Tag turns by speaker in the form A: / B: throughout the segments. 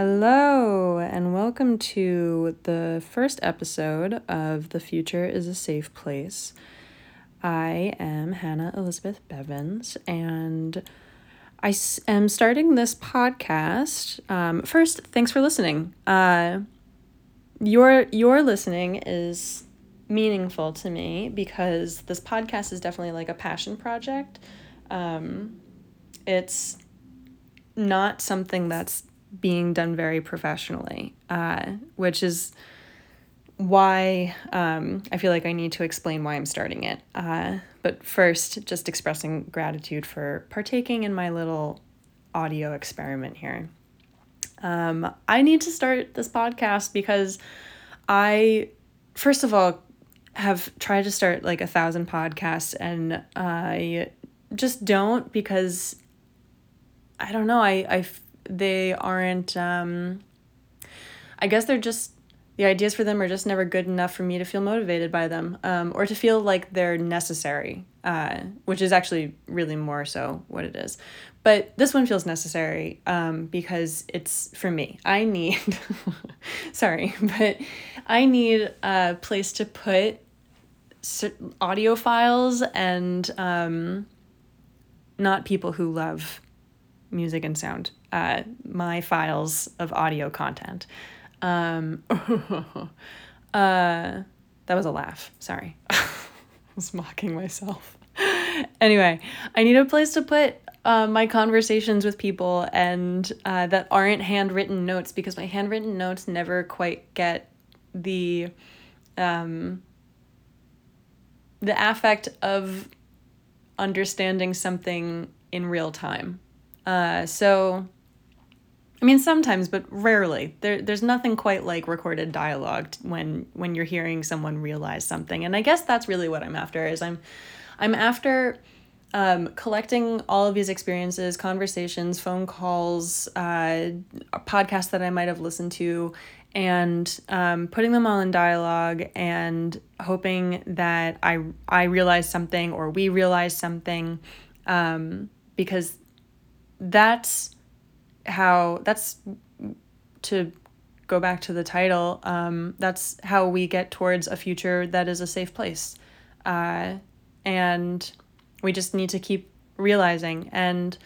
A: Hello, and welcome to the first episode of The Future is a Safe Place. I am Hannah Elizabeth Bevens, and I am starting this podcast. Um, first, thanks for listening. Uh, your your listening is meaningful to me because this podcast is definitely like a passion project. Um, it's not something that's being done very professionally, uh, which is why um, I feel like I need to explain why I'm starting it. Uh, but first, just expressing gratitude for partaking in my little audio experiment here. Um, I need to start this podcast because I, first of all, have tried to start like a thousand podcasts and I just don't because I don't know. I, I they aren't, um, I guess they're just, the ideas for them are just never good enough for me to feel motivated by them um, or to feel like they're necessary, uh, which is actually really more so what it is. But this one feels necessary um, because it's for me. I need, sorry, but I need a place to put audio files and um, not people who love music and sound, uh, my files of audio content. Um, uh, that was a laugh. Sorry. I was mocking myself. anyway, I need a place to put uh, my conversations with people and uh, that aren't handwritten notes because my handwritten notes never quite get the um, the affect of understanding something in real time. Uh, so, I mean, sometimes, but rarely. There, there's nothing quite like recorded dialogue when when you're hearing someone realize something. And I guess that's really what I'm after. Is I'm, I'm after um, collecting all of these experiences, conversations, phone calls, uh, podcasts that I might have listened to, and um, putting them all in dialogue and hoping that I I realize something or we realize something, um, because that's how that's to go back to the title. Um, that's how we get towards a future that is a safe place, uh, and we just need to keep realizing and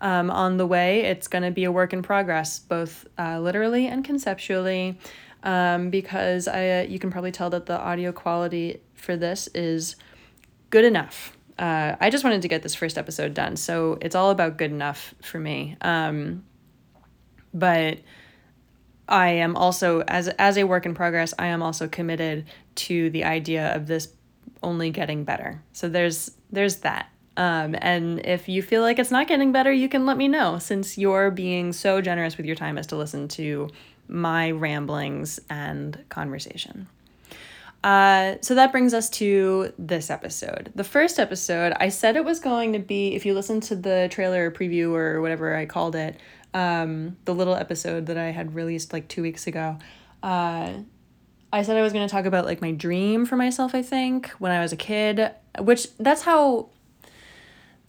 A: um, on the way. It's going to be a work in progress, both uh, literally and conceptually, um, because I uh, you can probably tell that the audio quality for this is good enough. Uh, I just wanted to get this first episode done, so it's all about good enough for me. Um, but I am also as as a work in progress. I am also committed to the idea of this only getting better. So there's there's that. Um, and if you feel like it's not getting better, you can let me know since you're being so generous with your time as to listen to my ramblings and conversation. Uh, so that brings us to this episode. The first episode, I said it was going to be, if you listen to the trailer preview or whatever I called it, um, the little episode that I had released like two weeks ago, uh, I said I was going to talk about like my dream for myself, I think, when I was a kid, which that's how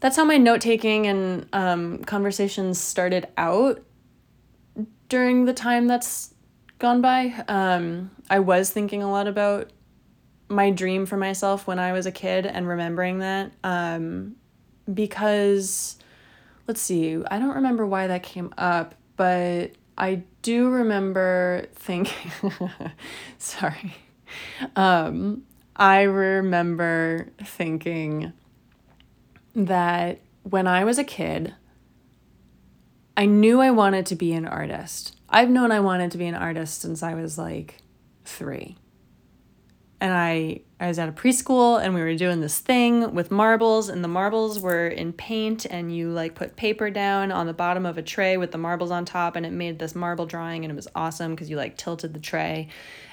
A: that's how my note taking and um, conversations started out during the time that's gone by. Um, I was thinking a lot about my dream for myself when I was a kid and remembering that um, because let's see, I don't remember why that came up, but I do remember thinking, sorry, um, I remember thinking that when I was a kid, I knew I wanted to be an artist. I've known I wanted to be an artist since I was like three. And I, I was at a preschool and we were doing this thing with marbles, and the marbles were in paint, and you like put paper down on the bottom of a tray with the marbles on top, and it made this marble drawing, and it was awesome because you like tilted the tray.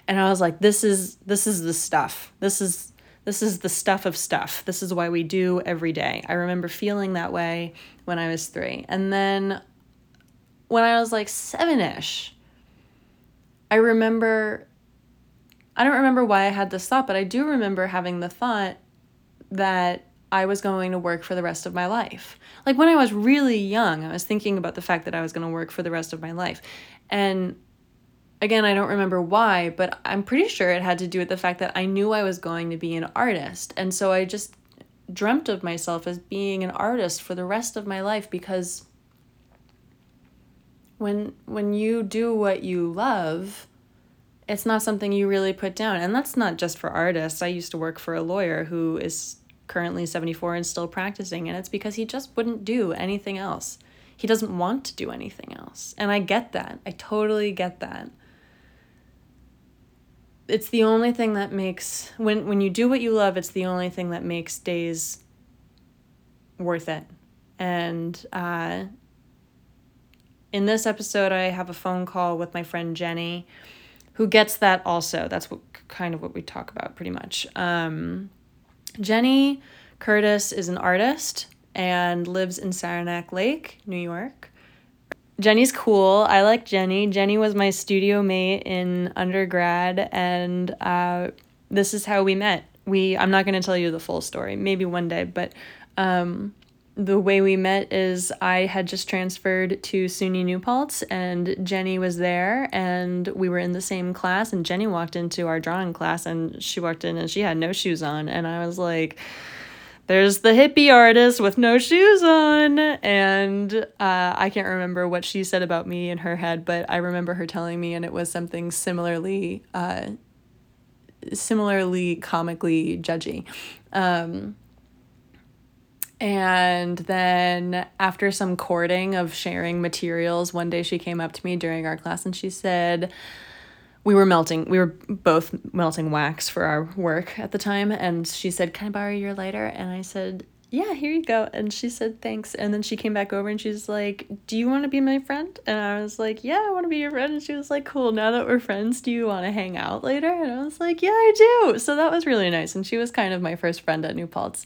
A: And I was like, this is this is the stuff. This is this is the stuff of stuff. This is why we do every day. I remember feeling that way when I was three. And then when I was like seven ish, I remember, I don't remember why I had this thought, but I do remember having the thought that I was going to work for the rest of my life. Like when I was really young, I was thinking about the fact that I was going to work for the rest of my life. And again, I don't remember why, but I'm pretty sure it had to do with the fact that I knew I was going to be an artist. And so I just dreamt of myself as being an artist for the rest of my life because when when you do what you love, it's not something you really put down. And that's not just for artists. I used to work for a lawyer who is currently 74 and still practicing, and it's because he just wouldn't do anything else. He doesn't want to do anything else. And I get that. I totally get that. It's the only thing that makes when when you do what you love, it's the only thing that makes days worth it. And uh in this episode I have a phone call with my friend Jenny who gets that also. That's what kind of what we talk about pretty much. Um, Jenny Curtis is an artist and lives in Saranac Lake, New York. Jenny's cool. I like Jenny. Jenny was my studio mate in undergrad, and uh, this is how we met. We I'm not to tell you the full story. Maybe one day, but um, the way we met is I had just transferred to SUNY New Paltz and Jenny was there and we were in the same class and Jenny walked into our drawing class and she walked in and she had no shoes on and I was like there's the hippie artist with no shoes on. And uh, I can't remember what she said about me in her head but I remember her telling me and it was something similarly uh, similarly comically judgy. Um, and then after some courting of sharing materials, one day she came up to me during our class and she said, we were melting, we were both melting wax for our work at the time. And she said, Can I borrow your lighter? And I said, Yeah, here you go. And she said, Thanks. And then she came back over and she's like, Do you want to be my friend? And I was like, Yeah, I want to be your friend. And she was like, Cool, now that we're friends, do you want to hang out later? And I was like, Yeah, I do. So that was really nice. And she was kind of my first friend at New Paltz.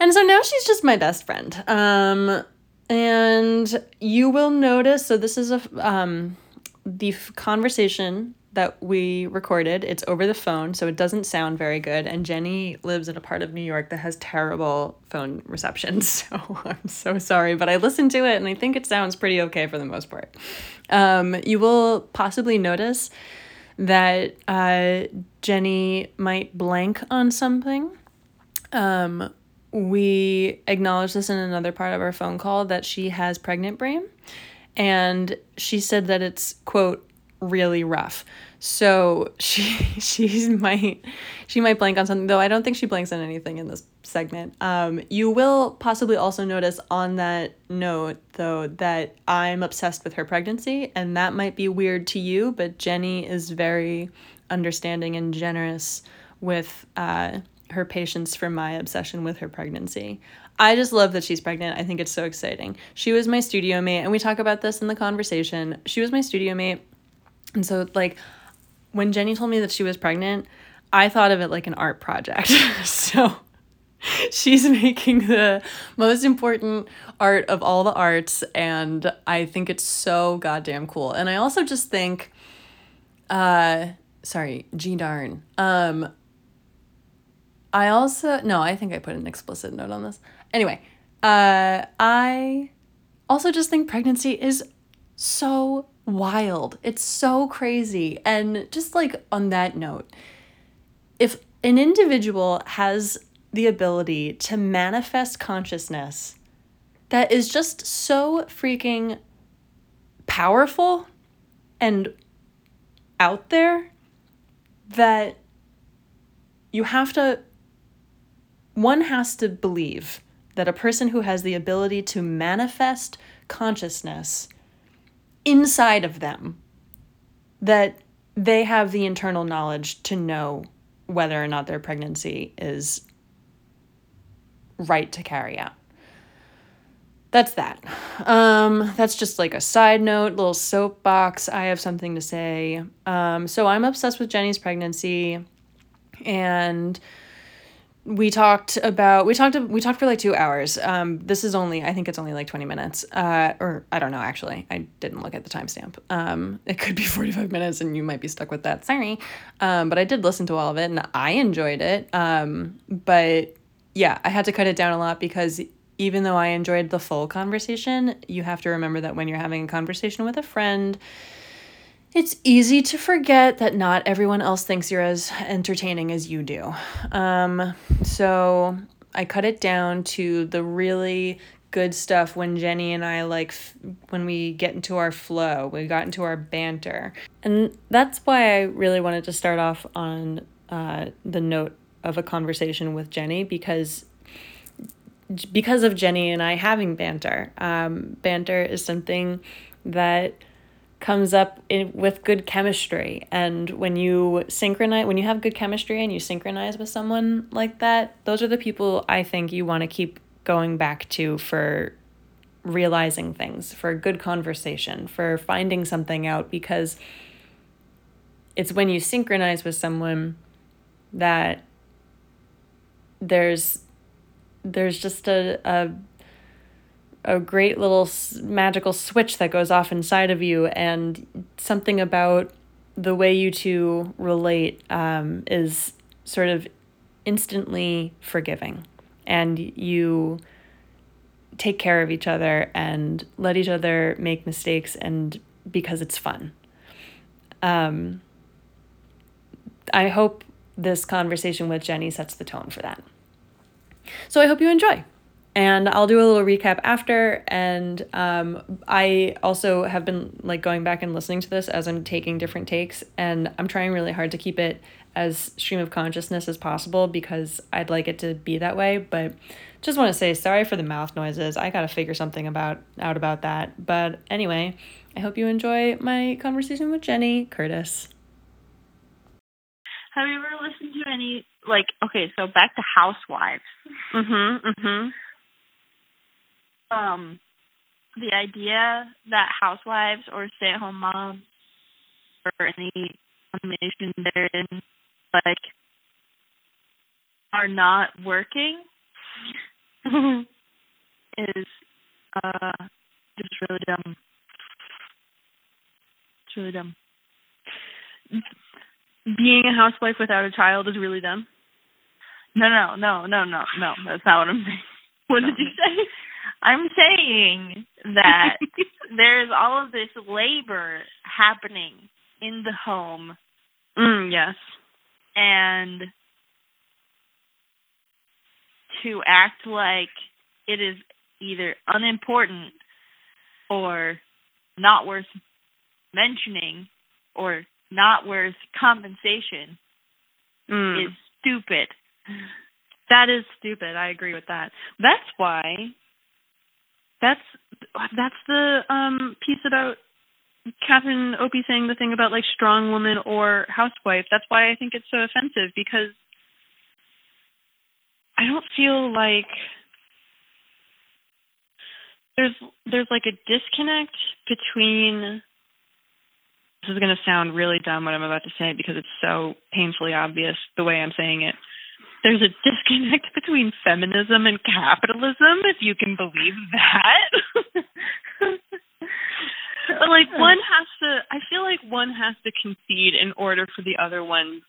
A: And so now she's just my best friend. Um, and you will notice so this is a um, the f- conversation that we recorded. It's over the phone, so it doesn't sound very good. And Jenny lives in a part of New York that has terrible phone reception. So I'm so sorry, but I listened to it and I think it sounds pretty okay for the most part. Um, you will possibly notice that uh, Jenny might blank on something. Um, we acknowledged this in another part of our phone call that she has pregnant brain. And she said that it's quote really rough. So she she might she might blank on something though i don't think she blanks on anything in this segment. Um, you will possibly also notice on that note though that i'm obsessed with her pregnancy and that might be weird to you but jenny is very understanding and generous with uh, her patience for my obsession with her pregnancy. I just love that she's pregnant. I think it's so exciting. She was my studio mate, and we talk about this in the conversation. She was my studio mate. And so, like, when Jenny told me that she was pregnant, I thought of it like an art project. so, she's making the most important art of all the arts, and I think it's so goddamn cool. And I also just think, uh, sorry, G darn. Um, I also no, I think I put an explicit note on this. Anyway, uh, I also just think pregnancy is so wild. It's so crazy. And just like on that note, if an individual has the ability to manifest consciousness that is just so freaking powerful and out there that you have to one has to believe that a person who has the ability to manifest consciousness inside of them, that they have the internal knowledge to know whether or not their pregnancy is right to carry out. That's that. Um, that's just like a side note, little soapbox. I have something to say. Um, so I'm obsessed with Jenny's pregnancy, and we talked about we talked we talked for like two hours. Um this is only i think it's only like 20 minutes uh or i don't know actually. I didn't look at the timestamp. Um it could be 45 minutes and you might be stuck with that. Sorry. Um but i did listen to all of it and i enjoyed it. Um but yeah, I had to cut it down a lot because even though I enjoyed the full conversation, you have to remember that when you're having a conversation with a friend, it's easy to forget that not everyone else thinks you're as entertaining as you do. Um, so I cut it down to the really good stuff when Jenny and I like f- when we get into our flow, we got into our banter. And that's why I really wanted to start off on uh, the note of a conversation with Jenny because because of Jenny and I having banter. Um, banter is something that comes up in, with good chemistry. And when you synchronize when you have good chemistry and you synchronize with someone like that those are the people i think you want to keep going back to for realizing things for a good conversation for finding something out because it's when you synchronize with someone that there's there's just a, a a great little magical switch that goes off inside of you, and something about the way you two relate um, is sort of instantly forgiving, and you take care of each other and let each other make mistakes, and because it's fun. Um, I hope this conversation with Jenny sets the tone for that. So I hope you enjoy and I'll do a little recap after. And um, I also have been like going back and listening to this as I'm taking different takes, and I'm trying really hard to keep it as stream of consciousness as possible because I'd like it to be that way. But just want to say sorry for the mouth noises. I got to figure something about out about that. But anyway, I hope you enjoy my conversation with Jenny Curtis.
B: Have you ever listened to any like okay, so back to Housewives.
A: Mhm. Mhm
B: um the idea that housewives or stay at home moms or any combination therein like are not working is uh just really dumb. It's really dumb. Being a housewife without a child is really dumb. No, no, no, no, no, no. That's not what I'm saying. What did you say? I'm saying that there's all of this labor happening in the home.
A: Mm, yes.
B: And to act like it is either unimportant or not worth mentioning or not worth compensation
A: mm.
B: is stupid.
A: That is stupid. I agree with that. That's why that's that's the um piece about Catherine Opie saying the thing about like strong woman or housewife. That's why I think it's so offensive because I don't feel like there's there's like a disconnect between this is going to sound really dumb what I'm about to say because it's so painfully obvious the way I'm saying it there's a disconnect between feminism and capitalism, if you can believe that. but like hmm. one has to I feel like one has to concede in order for the other one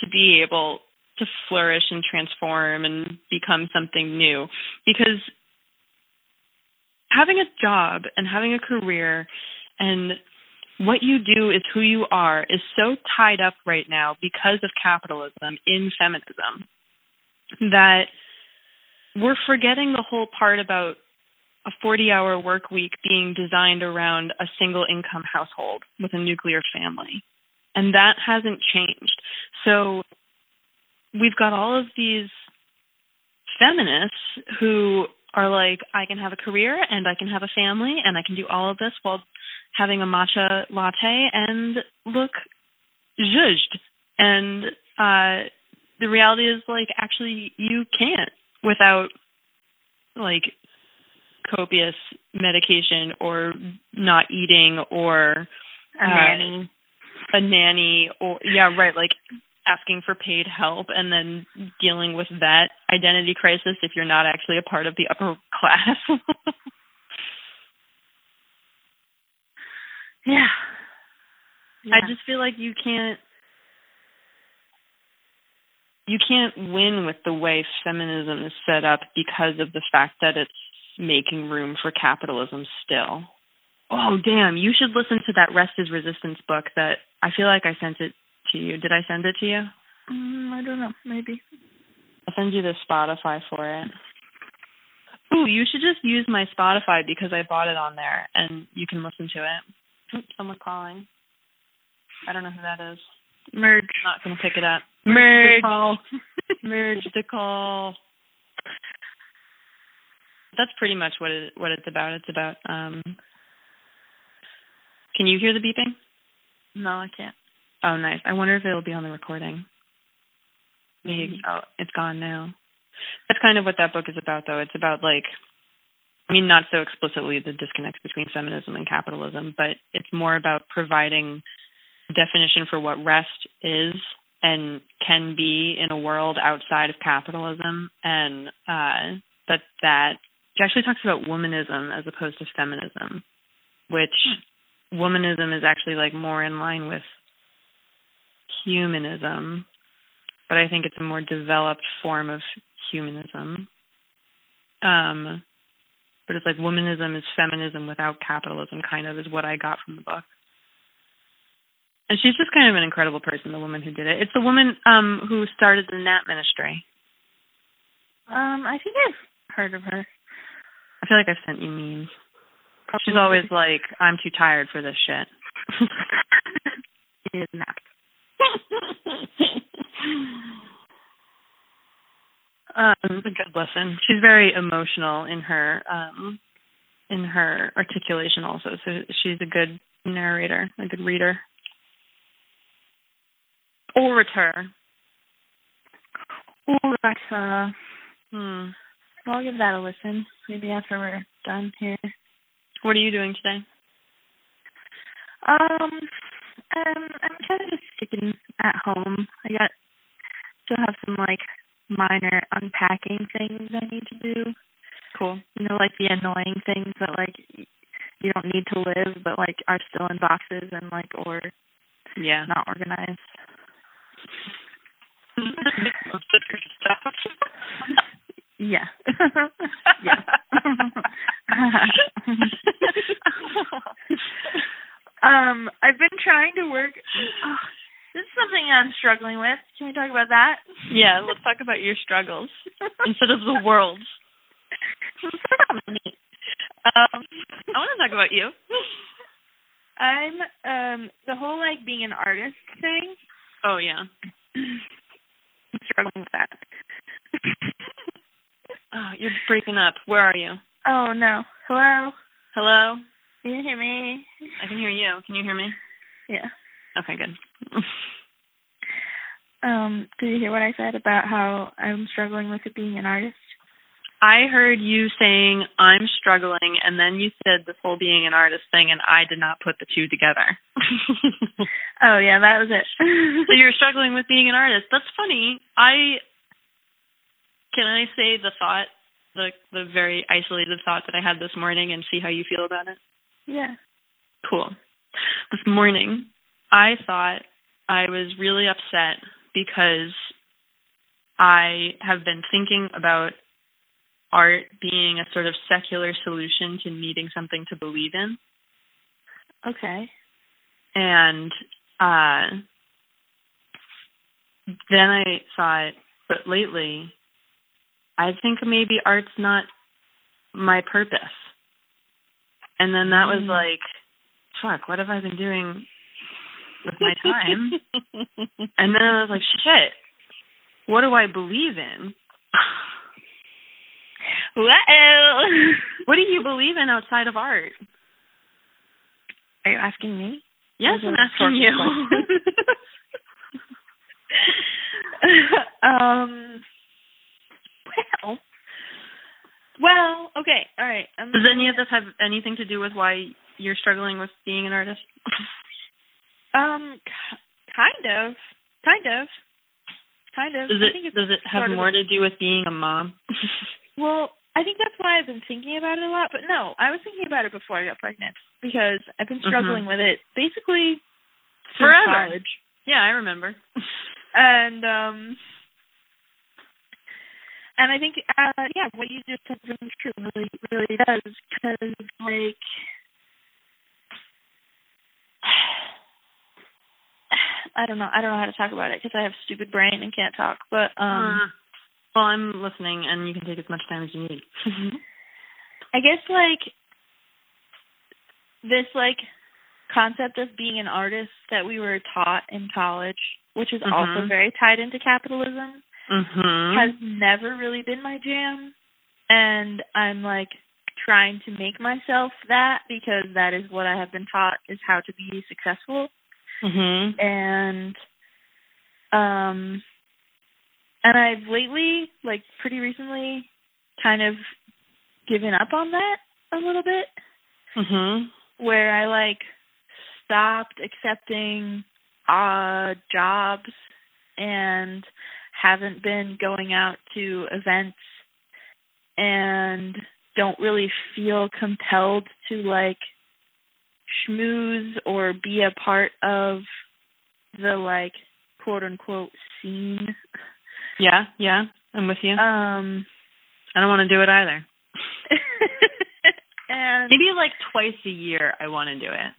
A: to be able to flourish and transform and become something new. Because having a job and having a career and what you do is who you are is so tied up right now because of capitalism in feminism that we're forgetting the whole part about a 40 hour work week being designed around a single income household with a nuclear family. And that hasn't changed. So we've got all of these feminists who are like, I can have a career and I can have a family and I can do all of this while having a matcha latte and look zhuzhed. And uh, the reality is like actually you can't without like copious medication or not eating or
B: a uh, nanny.
A: a nanny or yeah right like asking for paid help and then dealing with that identity crisis if you're not actually a part of the upper class.
B: Yeah. yeah.
A: i just feel like you can't
C: you can't win with the way feminism is set up because of the fact that it's making room for capitalism still. Oh, damn. You should listen to that Rest is Resistance book that I feel like I sent it to you. Did I send it to you?
B: Mm, I don't know. Maybe.
C: I'll send you the Spotify for it. Ooh, you should just use my Spotify because I bought it on there and you can listen to it. Oops, someone calling. I don't know who that is.
B: Merge.
C: Not gonna pick it up.
B: Merge.
C: Merge the call. That's pretty much what it what it's about. It's about um Can you hear the beeping?
B: No, I can't.
C: Oh nice. I wonder if it'll be on the recording. Maybe
B: Maybe.
C: oh it's gone now. That's kind of what that book is about though. It's about like I mean not so explicitly the disconnect between feminism and capitalism, but it's more about providing definition for what rest is and can be in a world outside of capitalism. And uh that that she actually talks about womanism as opposed to feminism which womanism is actually like more in line with humanism but i think it's a more developed form of humanism. Um but it's like womanism is feminism without capitalism kind of is what i got from the book and she's just kind of an incredible person, the woman who did it. It's the woman um who started the Nap Ministry.
B: Um, I think I've heard of her.
C: I feel like I've sent you memes. She's always like, I'm too tired for this shit.
B: She is not.
C: um, a good lesson. She's very emotional in her um in her articulation also. So she's a good narrator, a good reader. Orator.
B: Uh,
C: Hmm.
B: well, I'll give that a listen. Maybe after we're done here.
C: What are you doing today?
B: Um, um, I'm kind of just sticking at home. I got still have some like minor unpacking things I need to do.
C: Cool.
B: You know, like the annoying things that like you don't need to live, but like are still in boxes and like or
C: Yeah.
B: not organized.
C: Most of your stuff.
B: Yeah. yeah. um, I've been trying to work. Oh, this is something I'm struggling with. Can we talk about that?
C: yeah, let's talk about your struggles instead of the world's.
B: Let's talk about me.
C: Um, I want to talk about you.
B: I'm um the whole like being an artist thing.
C: Oh yeah.
B: I'm struggling with that.
C: Oh, you're breaking up. Where are you?
B: oh no. Hello.
C: Hello.
B: Can you hear me?
C: I can hear you. Can you hear me?
B: Yeah.
C: Okay, good.
B: Um, did you hear what I said about how I'm struggling with it being an artist?
C: I heard you saying I'm struggling, and then you said this whole being an artist thing, and I did not put the two together.
B: Oh yeah, that was it.
C: so you're struggling with being an artist. That's funny. I can I say the thought, the the very isolated thought that I had this morning, and see how you feel about it.
B: yeah.
C: Cool. This morning, I thought I was really upset because I have been thinking about art being a sort of secular solution to needing something to believe in.
B: Okay.
C: And uh, then I thought, but lately, I think maybe art's not my purpose. And then that was
B: Mm.
C: like, fuck, what have I been doing with my time? and then I was like, shit, what do I believe in?
B: Whoa.
C: What do you believe in outside of art?
B: Are you asking me?
C: Yes, I'm asking you.
B: um. Well. Well. Okay. All right. I'm
C: Does any of this have anything to do with why you're struggling with being an artist?
B: Um. Kind of. Kind of. Kind of.
C: Does it does it have more to do with being a mom?
B: Well, I think that's why I've been thinking about it a lot. But no, I was thinking about it before I got pregnant because I've been struggling with it basically
C: Mm-hmm. Forever.
B: college.
C: yeah, I remember.
B: And um and I think, uh, yeah, what you just said is true. Really, really does because like. I don't know. I don't know how to talk about it because I have a stupid brain and can't talk. But um,
C: uh, well, I'm listening, and you can take as much time as you need.
B: I guess like this like concept of being an artist that we were taught in college, which is
C: Mhm.
B: also very tied into capitalism,
C: mm-hmm.
B: has never really been my jam. And I'm like trying to make myself that because that is what I have been taught is how to be successful.
C: mm-hmm.
B: And um and I've lately, like pretty recently, kind of given up on that a little bit.
C: Mm-hmm.
B: Where I like stopped accepting odd jobs and haven't been going out to events and don't really feel compelled to like schmooze or be a part of the like quote unquote scene.
C: Yeah, yeah, I'm with you.
B: Um
C: I don't want to do it either.
B: and
C: Maybe like twice a year, I want to do it.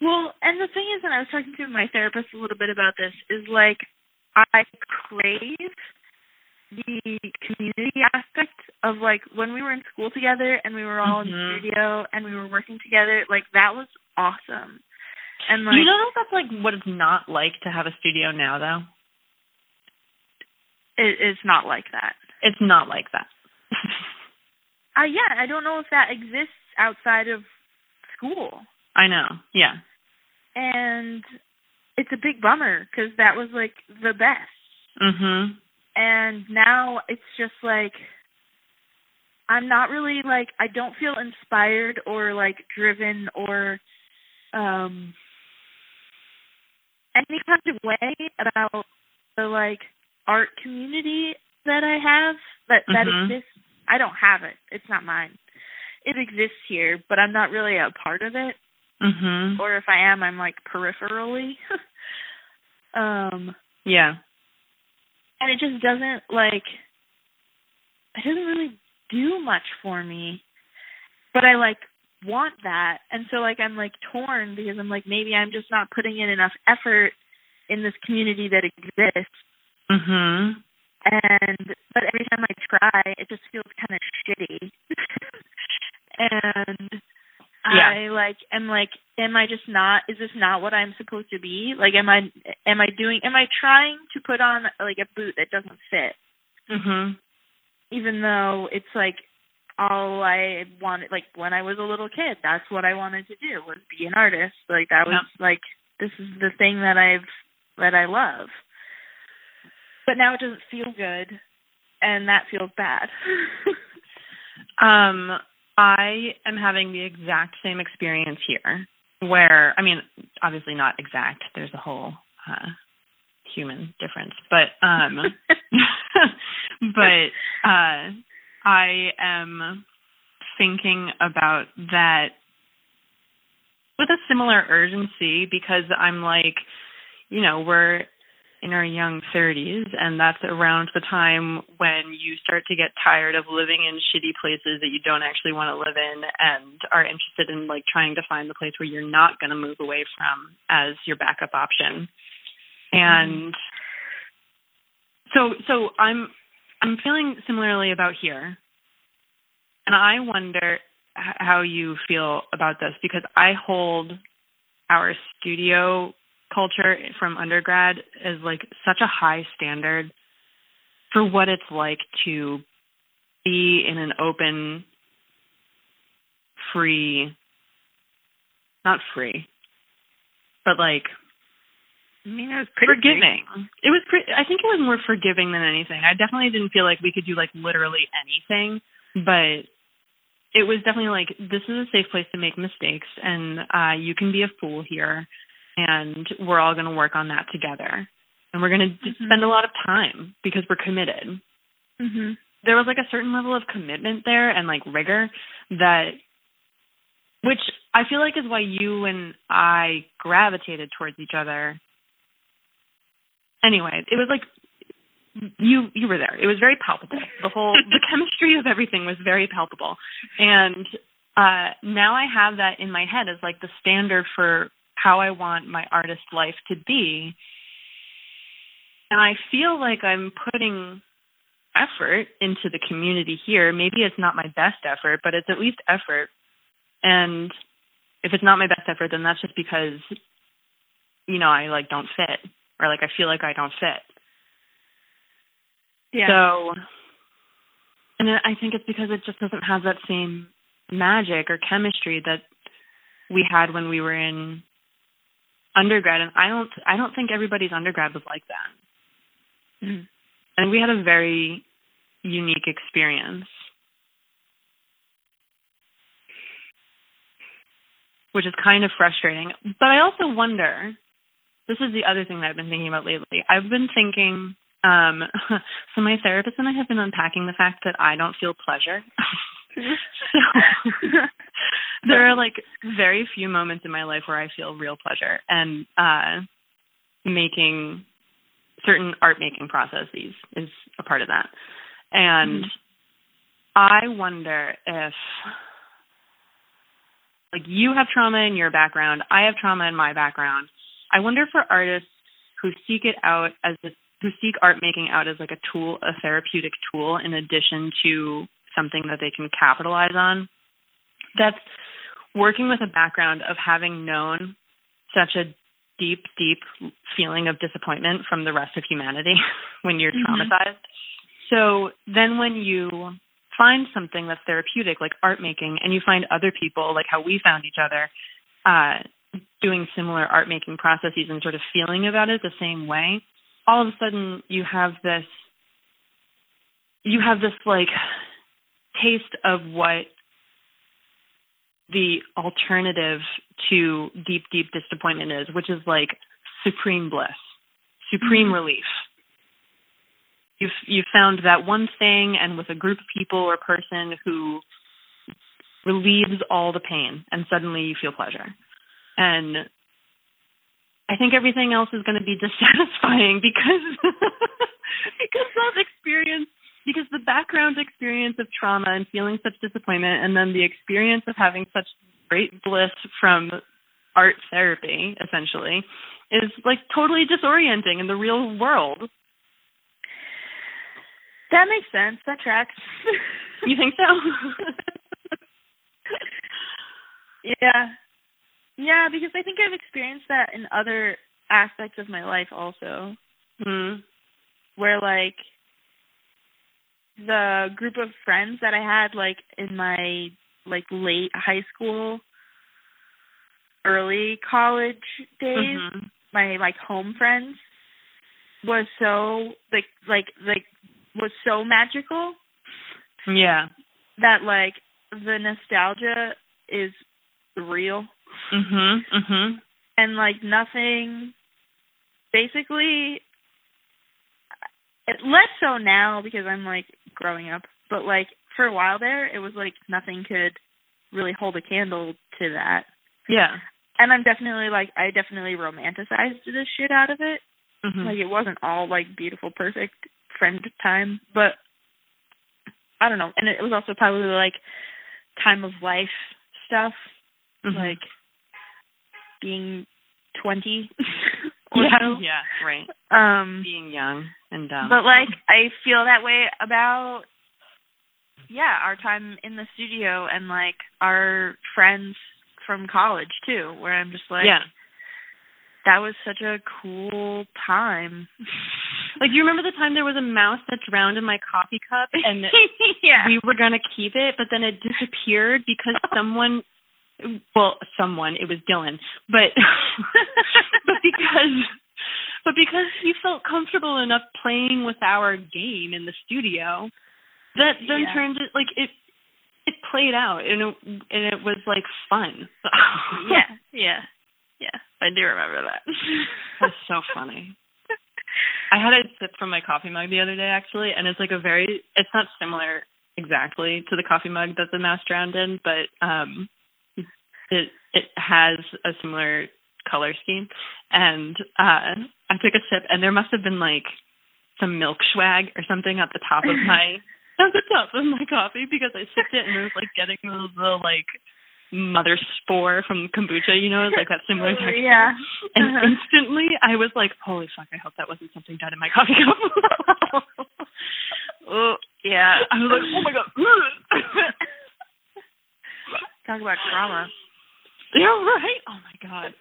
B: Well, and the thing is, and I was talking to my therapist a little bit about this, is like I crave the community aspect of like when we were in school together and we were all in
C: Mhm.
B: the studio and we were working together, like that was awesome. And like
C: you know that that's like what it's not like to have a studio now, though.
B: it, it's not like that.
C: It's not like that.
B: Uh yeah, I don't know if that exists outside of school.
C: I know. Yeah.
B: And it's a big bummer cuz that was like the best.
C: Mhm.
B: and now it's just like I'm not really like I don't feel inspired or like driven or um any kind of way about the like art community that I have that that
C: Mhm.
B: exists. I don't have it. It's not mine. It exists here, but I'm not really a part of it.
C: Mhm.
B: Or if I am, I'm like peripherally. um
C: Yeah.
B: and it just doesn't like it doesn't really do much for me but i like want that and so like i'm like torn because i'm like maybe i'm just not putting in enough effort in this community that exists
C: Mhm.
B: And but every time i try it just feels kind of shitty and
C: Yeah.
B: i like am like am i just not is this not what i'm supposed to be like am i am i doing am i trying to put on like a boot that doesn't fit
C: Mhm.
B: even though it's like all I wanted like when I was a little kid, that's what I wanted to do was be an artist. Like that was like this is the thing that I've that I love. But now it doesn't feel good and that feels bad.
C: Um, I am having the exact same experience here, where I mean, obviously not exact. There's a whole uh, human difference, but um, but uh, I am thinking about that with a similar urgency because I'm like, you know, we're in our young 30s, and that's around the time when you start to get tired of living in shitty places that you don't actually want to live in and are interested in like trying to find the place where you're not going to move away from as your backup option. And so so I'm I'm feeling similarly about here. And I wonder how you feel about this because I hold our studio culture from undergrad is like such a high standard for what it's like to be in an open free not free but like
B: I mean, it was pretty
C: forgiving. It was pre- I think it was more forgiving than anything. I definitely didn't feel like we could do like literally anything, but it was definitely like this is a safe place to make mistakes and uh you can be a fool here and we're all going to work on that together. And we're going to
B: Mhm.
C: spend a lot of time because we're committed.
B: Mhm.
C: There was like a certain level of commitment there and like rigor that which I feel like is why you and I gravitated towards each other. Anyway, it was like
A: you you were there. It was very palpable. The whole the chemistry of everything was very palpable. And uh now I have that in my head as like the standard for how I want my artist life to be. And I feel like I'm putting effort into the community here. Maybe it's not my best effort, but it's at least effort. And if it's not my best effort, then that's just because, you know, I like don't fit or like I feel like I don't fit.
B: Yeah.
A: So, and I think it's because it just doesn't have that same magic or chemistry that we had when we were in undergrad. And I don't, I don't think everybody's undergrad was like that.
B: Mm-hmm.
A: And we had a very unique experience. Which is kind of frustrating. But I also wonder this is the other thing that I've been thinking about lately. I've been thinking um so my therapist and I have been unpacking the fact that I don't feel pleasure. so there are like very few moments in my life where I feel real pleasure and uh making certain art making processes is a part of that. And mm-hmm. I wonder if like you have trauma in your background, I have trauma in my background. I wonder for artists who seek it out as a, who seek art making out as like a tool, a therapeutic tool in addition to something that they can capitalize on. That's working with a background of having known such a deep, deep feeling of disappointment from the rest of humanity when you're mm-hmm. traumatized. So then when you find something that's therapeutic, like art making, and you find other people, like how we found each other, uh, doing similar art making processes and sort of feeling about it the same way, all of a sudden you have this, you have this like taste of what the alternative to deep, deep disappointment is, which is like supreme bliss, supreme mm-hmm. relief you've you've found that one thing and with a group of people or person who relieves all the pain and suddenly you feel pleasure and i think everything else is going to be dissatisfying because because of experience because the background experience of trauma and feeling such disappointment and then the experience of having such great bliss from art therapy essentially is like totally disorienting in the real world
B: that makes sense. That tracks.
A: you think so?
B: yeah. Yeah, because I think I've experienced that in other aspects of my life also.
A: Mm.
B: Where like the group of friends that I had like in my like late high school early college days, mm-hmm. my like home friends was so like like like was so magical.
A: Yeah.
B: That like the nostalgia is real.
A: Mhm. Mhm.
B: And like nothing basically it less so now because I'm like growing up, but like for a while there it was like nothing could really hold a candle to that.
A: Yeah.
B: And I'm definitely like I definitely romanticized the shit out of it.
A: Mm-hmm.
B: Like it wasn't all like beautiful perfect friend time, but I don't know. And it was also probably like time of life stuff,
A: mm-hmm.
B: like being twenty.
A: yeah, right.
B: Um,
A: being young and dumb.
B: But like, I feel that way about yeah our time in the studio and like our friends from college too, where I'm just like,
A: yeah,
B: that was such a cool time.
A: Like, do you remember the time there was a mouse that drowned in my coffee cup and
B: yeah.
A: we were going to keep it, but then it disappeared because someone, well, someone, it was Dylan, but, but because, but because he felt comfortable enough playing with our game in the studio, that then
B: yeah.
A: turned it, like, it, it played out and it, and it was like fun.
B: yeah, yeah, yeah. I do remember that.
A: That's so funny. I had a sip from my coffee mug the other day actually, and it's like a very it's not similar exactly to the coffee mug that the mouse drowned in, but um it it has a similar color scheme. And uh I took a sip and there must have been like some milk swag or something at the top of my at the top of my coffee because I sipped it and it was like getting the, the like mother spore from kombucha, you know, like that similar texture.
B: Yeah.
A: And
B: Uh-huh.
A: instantly I was like, Holy fuck, I hope that wasn't something done in my coffee cup.
B: oh, yeah.
A: I was like, Oh my god
B: Talk about trauma.
A: Yeah, right? Oh my god.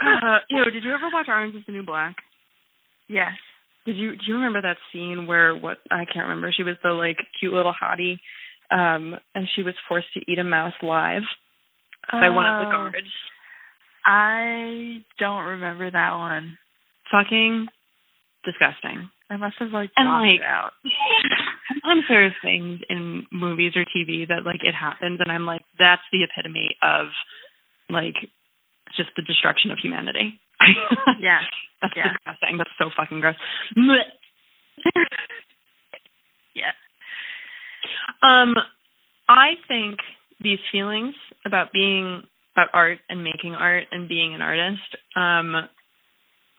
A: Uh, you know, did you ever watch Orange is the New Black?
B: Yes.
A: Did you do you remember that scene where what I can't remember, she was the like cute little hottie, um, and she was forced to eat a mouse live by one of the
B: Oh,
A: guards.
B: I don't remember that one.
A: Fucking disgusting.
B: I must have like
A: And,
B: blocked
A: like,
B: it out.
A: Sometimes there's things in movies or TV that like it happens and I'm like, that's the epitome of like just the destruction of humanity.
B: Yeah.
A: That's
B: Yeah.
A: disgusting. That's so fucking gross.
B: Yeah.
A: Um, I think these feelings about being about art and making art and being an artist, um,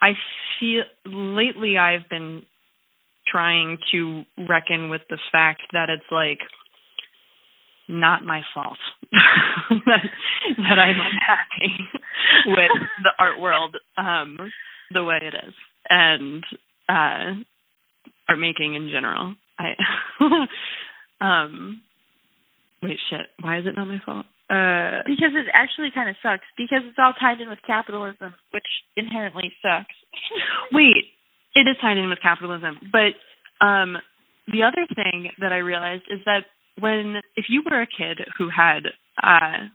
A: I feel lately I've been trying to reckon with the fact that it's like not my fault that, that I'm unhappy with the art world um, the way it is and uh, art making in general. I um wait shit why is it not my fault uh
B: Because it actually kind of sucks. Because it's all tied in with capitalism, which inherently sucks.
A: wait it is tied in with capitalism. But um the other thing that i realized is that when if you were a kid who had uh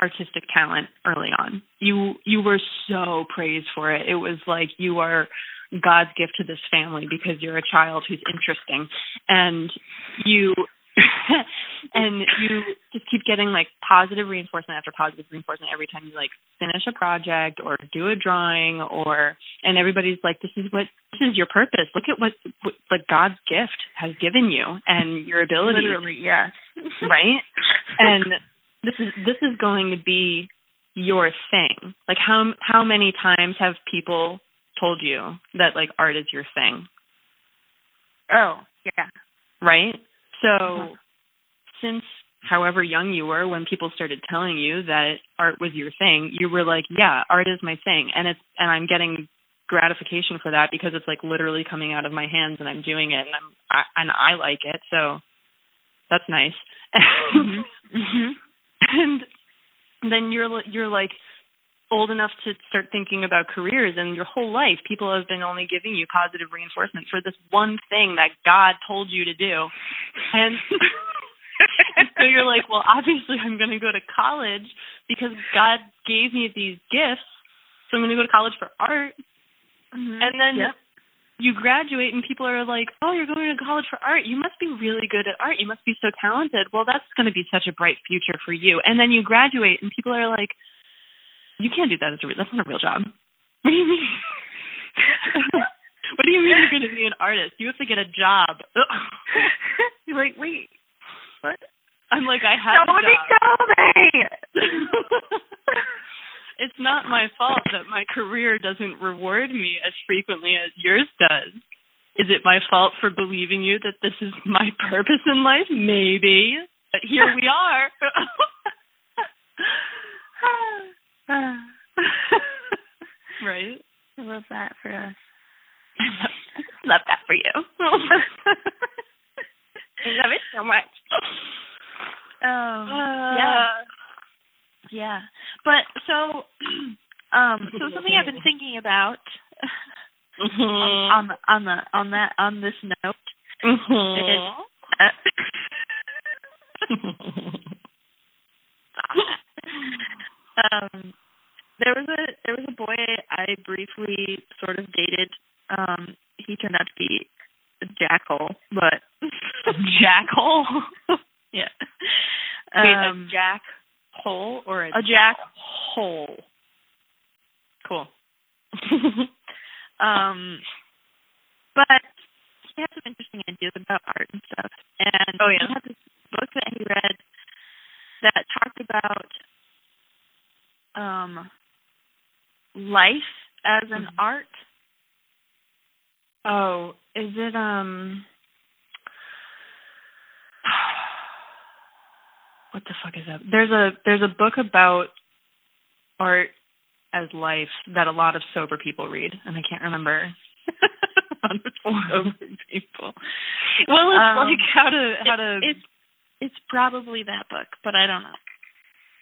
A: artistic talent early on you you were so praised for it. It was like you are god's gift to this family because you're a child who's interesting. And you and you just keep getting like positive reinforcement after positive reinforcement every time you like finish a project or do a drawing or and everybody's like this is what this is your purpose. Look at what, what like god's gift has given you and your ability.
B: Literally, yes.
A: right? And this is this is going to be your thing. Like how how many times have people told you that like art is your thing?
B: Oh, yeah.
A: right so
B: Uh-huh.
A: since however young you were when people started telling you that art was your thing you were like yeah art is my thing. And it's and i'm getting gratification for that because it's like literally coming out of my hands and i'm doing it and i'm I, and i like it. So that's nice.
B: Hmm
A: and then you're li- you're like old enough to start thinking about careers and your whole life people have been only giving you positive reinforcement for this one thing that god told you to do and and so you're like well obviously i'm going to go to college because god gave me these gifts so i'm going to go to college for art mm-hmm. and then
B: Yep.
A: you graduate and people are like, "Oh, you're going to college for art. You must be really good at art. You must be so talented." Well, that's going to be such a bright future for you. And then you graduate and people are like, "You can't do that as a re- that's not a real job." What do you mean? what do you mean you're going to be an artist? You have to get a job.
B: You're like, wait, what?
A: I'm like, I have
B: Nobody
A: a job.
B: told me.
A: it's not my fault that my career doesn't reward me as frequently as yours does. Is it my fault for believing you that this is my purpose in life? Maybe. But here we are. right?
B: I love that for us.
A: Love that for you. I love it so much.
B: Um,
A: Uh,
B: yeah, yeah. But so, um, so something I've been thinking about
A: Mhm.
B: on the on the on that on this note
A: Mhm.
B: uh, um, there was a there was a boy I briefly sort of dated. Um, he turned out to be a jackhole, but
A: Jackal.
B: yeah.
A: Wait,
B: Um,
A: a jack hole or a,
B: a jack
A: hole? Cool.
B: Um, but he had some interesting ideas about art and stuff. And
A: Oh, yeah?
B: he had this book that he read that talked about um life as an
A: Mhm.
B: art.
A: oh,
C: is it um what the fuck is that? There's a there's a book about art as life that a lot of sober people read, and I can't remember. sober people.
B: Well, it's
C: Um,
B: like
C: how to how to
B: it's it's probably that book, but I don't know.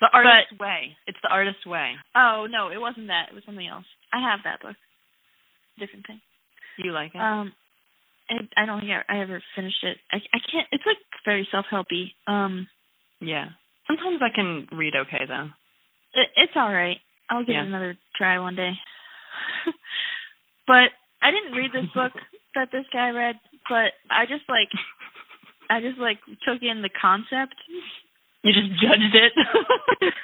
C: The artist's way. It's the artist's way.
B: Oh no, it wasn't that. It was something else. I have that book. Different thing.
C: You like it?
B: Um, I, I don't think I, I ever finished it. I I can't. It's like very self helpy. Um,
C: yeah. Sometimes I can read okay though.
B: it, it's all right. I'll give
C: Yeah.
B: it another try one day. but I didn't read this book that this guy read, but I just like I just like took in the concept.
C: You just judged it.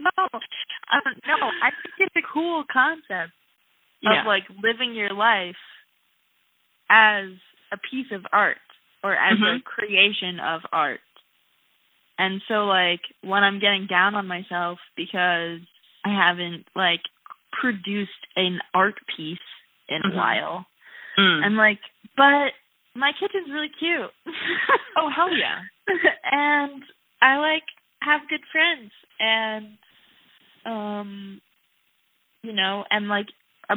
B: no, um, no, I think it's a cool concept
C: yeah.
B: of like living your life as a piece of art or as a
C: Mhm.
B: creation of art. And so like when I'm getting down on myself because I haven't like produced an art piece in
C: Mhm.
B: a while,
C: Mm.
B: I'm like, but my kitchen's really cute.
C: oh hell yeah.
B: and I like have good friends and um you know, and like a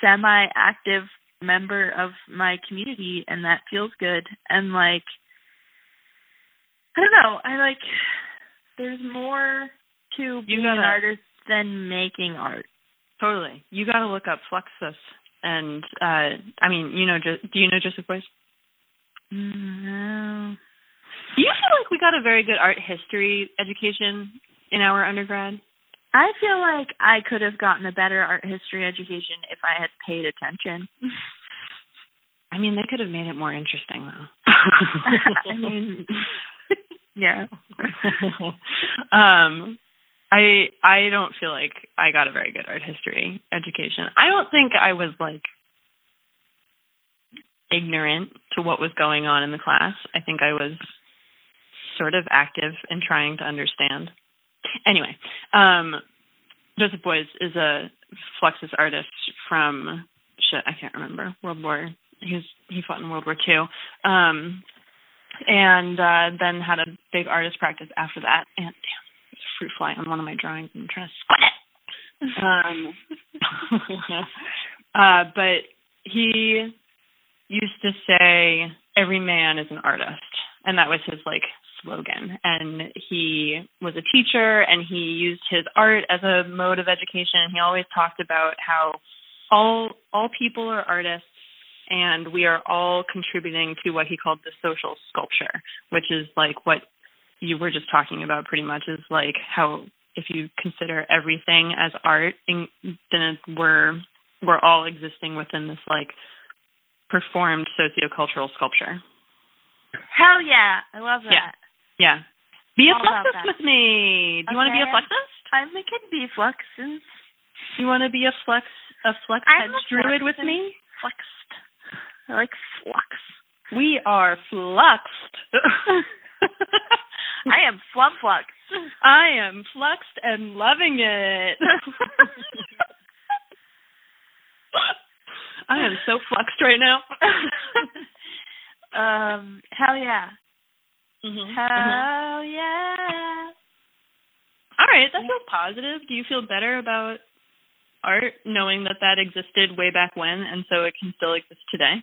B: semi active member of my community and that feels good and like I don't know, I like there's more to being an
C: gotta-
B: artist than making art.
C: Totally. You got to look up Fluxus, and uh I mean, you know, do you know Joseph Beuys?
B: No.
C: You feel we got a very good art history education in our undergrad?
B: I feel like I could have gotten a better art history education if I had paid attention.
C: I mean, they could have made it more interesting though.
B: I mean, yeah.
C: um I I don't feel like I got a very good art history education. I don't think I was like ignorant to what was going on in the class. I think I was sort of active in trying to understand. Anyway, um Joseph Beuys is a Fluxus artist from shit, I can't remember, World War he he fought in World War Two. Um and uh then had a big artist practice after that and damn a fruit fly on one of my drawings and I'm trying to squat it. Um uh but he used to say every man is an artist and that was his like slogan and he was a teacher and he used his art as a mode of education he always talked about how all all people are artists and we are all contributing to what he called the social sculpture which is like what you were just talking about pretty much is like how if you consider everything as art then it, we're we're all existing within this like performed sociocultural sculpture
B: Hell yeah. I love that.
C: Yeah. Yeah be a fluxus with me do you want to be a
B: Okay.
C: fluxus
B: I'm a kid be fluxes.
C: do you want to be a flux a flux
B: I'm
C: hedge druid with me
B: Fluxed. I like flux.
C: we are fluxed
B: I am flum flux.
C: I am fluxed and loving it. I am so fluxed right now.
B: um, hell yeah.
C: Mhm.
B: Hell yeah.
C: All right, that feels positive. Do you feel better about art knowing that that existed way back when and so it can still exist today?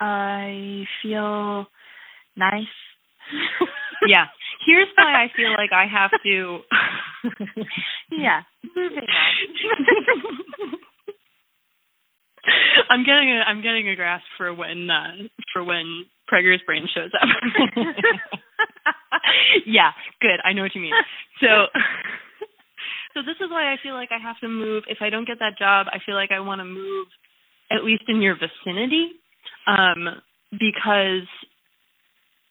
B: I feel nice.
C: Yeah. Here's why I feel like I have to
B: yeah. Moving on.
C: I'm getting a I'm getting a grasp for when uh for when Prager's brain shows up. yeah, good. I know what you mean. So so this is why I feel like I have to move if I don't get that job, I feel like I want to move at least in your vicinity. Um because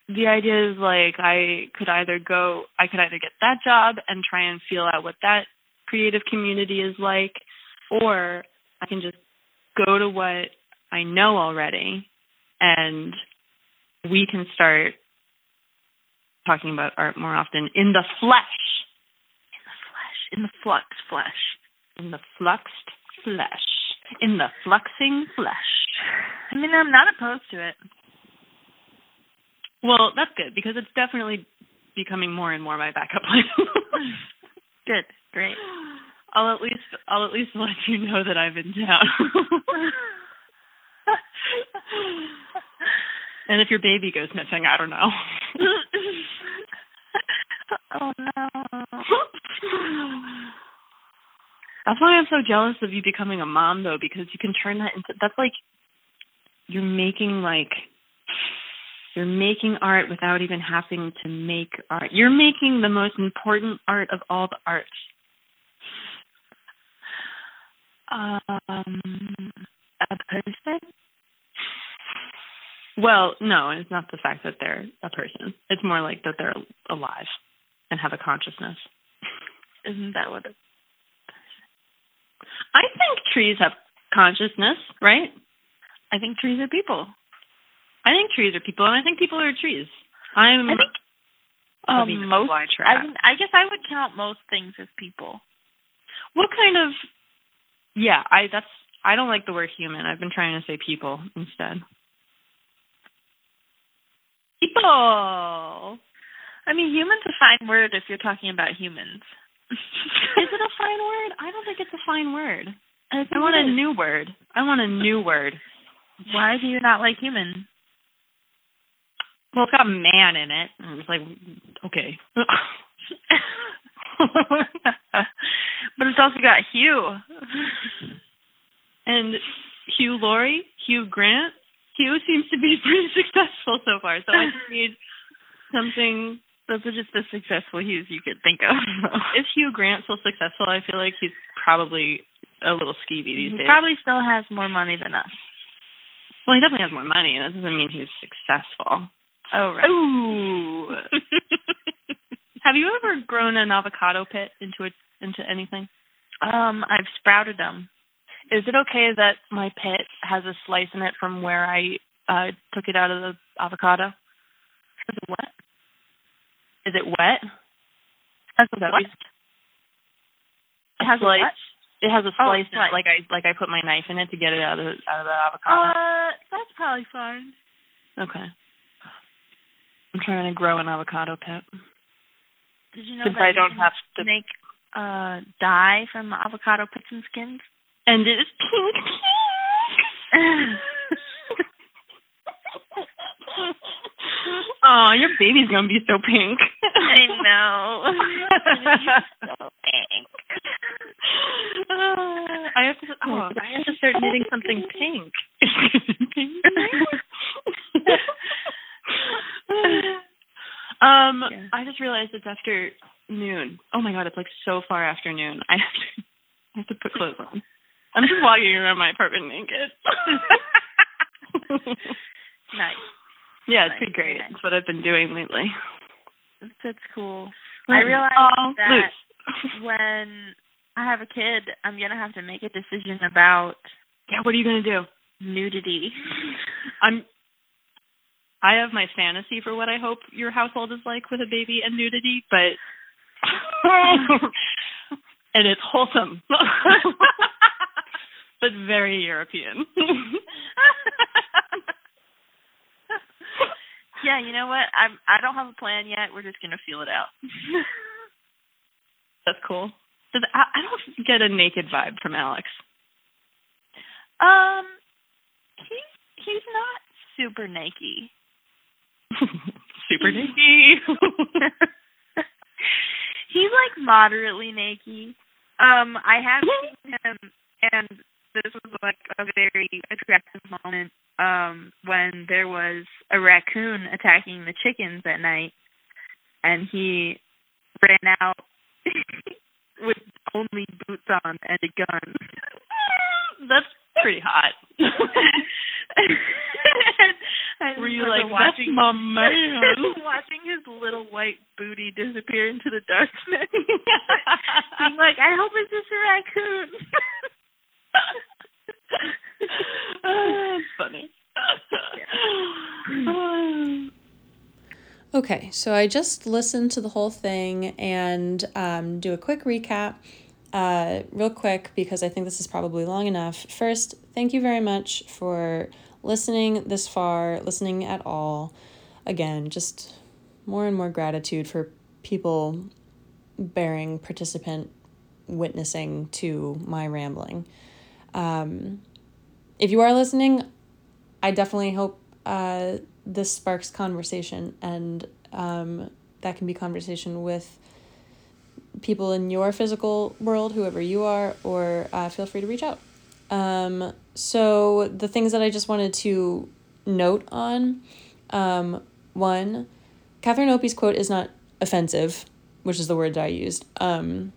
C: the idea is like I could either go I could either get that job and try and feel out what that creative community is like or I can just go to what I know already and we can start talking about art more often in the flesh.
B: In the flesh, in the flux flesh.
C: In the fluxed flesh. In the fluxing flesh.
B: I mean, I'm not opposed to it.
C: Well, that's good because it's definitely becoming more and more my backup plan.
B: good, great.
C: I'll at least I'll at least let you know that I'm in town. and if your baby goes missing, I don't know.
B: oh no.
C: That's why I'm so jealous of you becoming a mom though, because you can turn that into that's like you're making like you're making art without even having to make art. You're making the most important art of all the arts.
B: Um, a person?
C: Well, no, it's not the fact that they're a person. It's more like that they're alive and have a consciousness.
B: Isn't that what? It,
C: I think trees have consciousness, right?
B: I think trees are people.
C: I think trees are people, and I think people are trees. I'm.
B: I think um, most. I, I guess I would count most things as people.
C: What kind of? Yeah, I. That's. I don't like the word human. I've been trying to say people instead.
B: People. I mean, human's a fine word if you're talking about humans.
C: Is it a fine word? I don't think it's a fine word. I, I want a new word. I want a new word.
B: Why do you not like human?
C: Well, it's got man in it. And it's like, okay.
B: but it's also got Hugh.
C: and Hugh Laurie, Hugh Grant. Hugh seems to be pretty successful so far. So I just need something.
B: Those are just the successful Hughes you could think of.
C: If Hugh Grant's so successful, I feel like he's probably a little skeevy these
B: he
C: days.
B: Probably still has more money than us.
C: Well, he definitely has more money. And that doesn't mean he's successful.
B: Oh, right.
C: Ooh. have you ever grown an avocado pit into it into anything?
B: Um, I've sprouted them.
C: Is it okay that my pit has a slice in it from where I uh took it out of the avocado?
B: Is it wet?
C: Is it wet?
B: Has a what?
C: It has a slice.
B: What?
C: It has a
B: Oh,
C: slice in it, like I like I put my knife in it to get it out of the, out of the avocado.
B: Uh, that's probably fine.
C: okay. I'm trying to grow an avocado pit.
B: Did you know
C: Since
B: that
C: I don't have to
B: make uh dye from avocado pits and skins?
C: and it is pink Oh, your baby's gonna be so pink.
B: I know. so pink.
C: Uh, I have to. Oh, I have to start knitting something pink. um,
B: Yeah.
C: I just realized it's after noon. Oh my god, it's like so far after noon. I have to. I have to put clothes on. I'm just walking around my apartment naked.
B: nice.
C: yeah, it's
B: Nice,
C: pretty great.
B: nice.
C: It's what I've been doing lately.
B: That's cool. I realized
C: oh,
B: that
C: Luce.
B: when I have a kid, I'm gonna have to make a decision about
C: Yeah, what are you gonna do?
B: nudity.
C: I'm. I have my fantasy for what I hope your household is like with a baby and nudity, but and it's wholesome, but very European.
B: yeah, you know what? I'm I don't have a plan yet. We're just gonna feel it out.
C: That's cool. I, I don't get a naked vibe from Alex.
B: um, he's he's not super naked.
C: Super naked.
B: Moderately naked. Um, I have seen him, and this was like a very attractive moment. Um, when there was a raccoon attacking the chickens at night, and he ran out with only boots on and a gun.
C: That's pretty hot.
B: and
C: Were you like, that's
B: watching
C: my man?
B: watching little white booty disappear into the darkness? Being like, I hope it's just a raccoon.
C: That's funny.
A: Okay, so I just listened to the whole thing and um, do a quick recap, uh, real quick, because I think this is probably long enough. First, thank you very much for listening this far, listening at all. Again, just more and more gratitude for people bearing participant witnessing to my rambling. Um, if you are listening, I definitely hope uh, this sparks conversation and um, that can be conversation with people in your physical world, whoever you are, or uh, feel free to reach out. Um, so, the things that I just wanted to note on um, one, Catherine Opie's quote is not offensive, which is the word that I used. Um,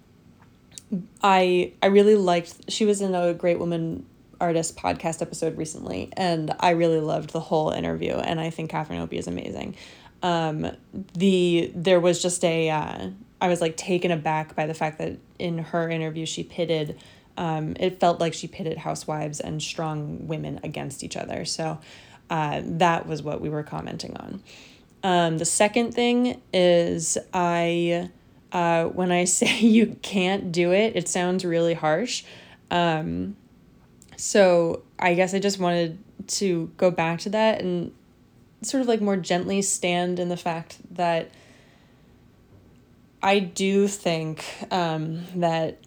A: I I really liked she was in a Great Woman Artist podcast episode recently, and I really loved the whole interview, and I think Catherine Opie is amazing. Um, the there was just a uh, I was like taken aback by the fact that in her interview she pitted um, it felt like she pitted housewives and strong women against each other. So uh, that was what we were commenting on. Um, the second thing is I uh, when I say you can't do it, it sounds really harsh. Um, so I guess I just wanted to go back to that and sort of like more gently stand in the fact that I do think um, that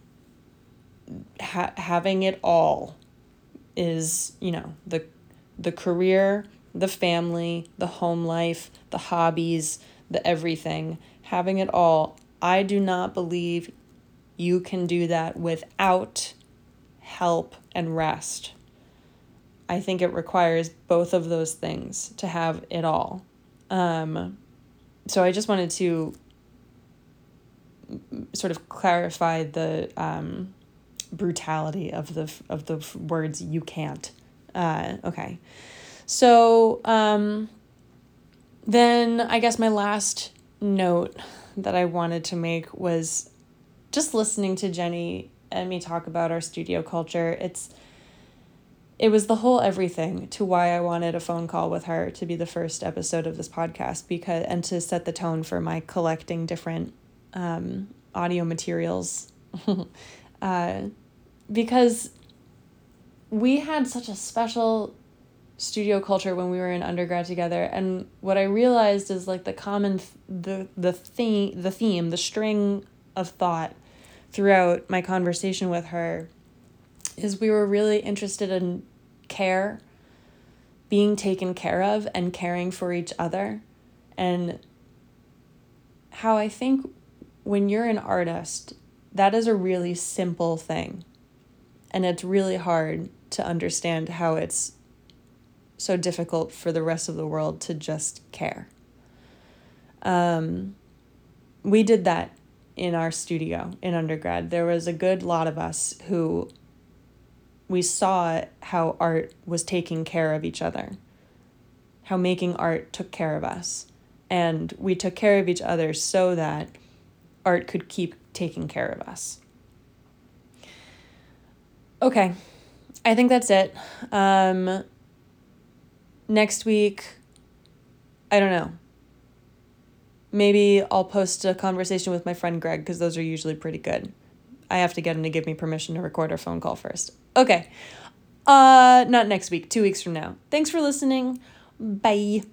A: ha- having it all is, you know, the the career, the family, the home life, the hobbies, the everything, having it all. I do not believe you can do that without help and rest. I think it requires both of those things to have it all. Um, so I just wanted to sort of clarify the um, brutality of the of the words you can't. Uh, okay, so um, then I guess my last note that I wanted to make was just listening to Jenny and me talk about our studio culture. It's it was the whole everything to why I wanted a phone call with her to be the first episode of this podcast because and to set the tone for my collecting different um, audio materials uh, because we had such a special studio culture when we were in undergrad together. And what i realized is like the common th- the the theme the theme the string of thought throughout my conversation with her is we were really interested in care being taken care of and caring for each other. And how i think when you're an artist that is a really simple thing. And it's really hard to understand how it's so difficult for the rest of the world to just care. Um, we did that in our studio in undergrad. There was a good lot of us who we saw how art was taking care of each other, how making art took care of us. And we took care of each other so that art could keep taking care of us. Okay, I think that's it. Um, next week, I don't know. Maybe I'll post a conversation with my friend Greg because those are usually pretty good. I have to get him to give me permission to record our phone call first. Okay. Uh not next week, 2 weeks from now. Thanks for listening. Bye.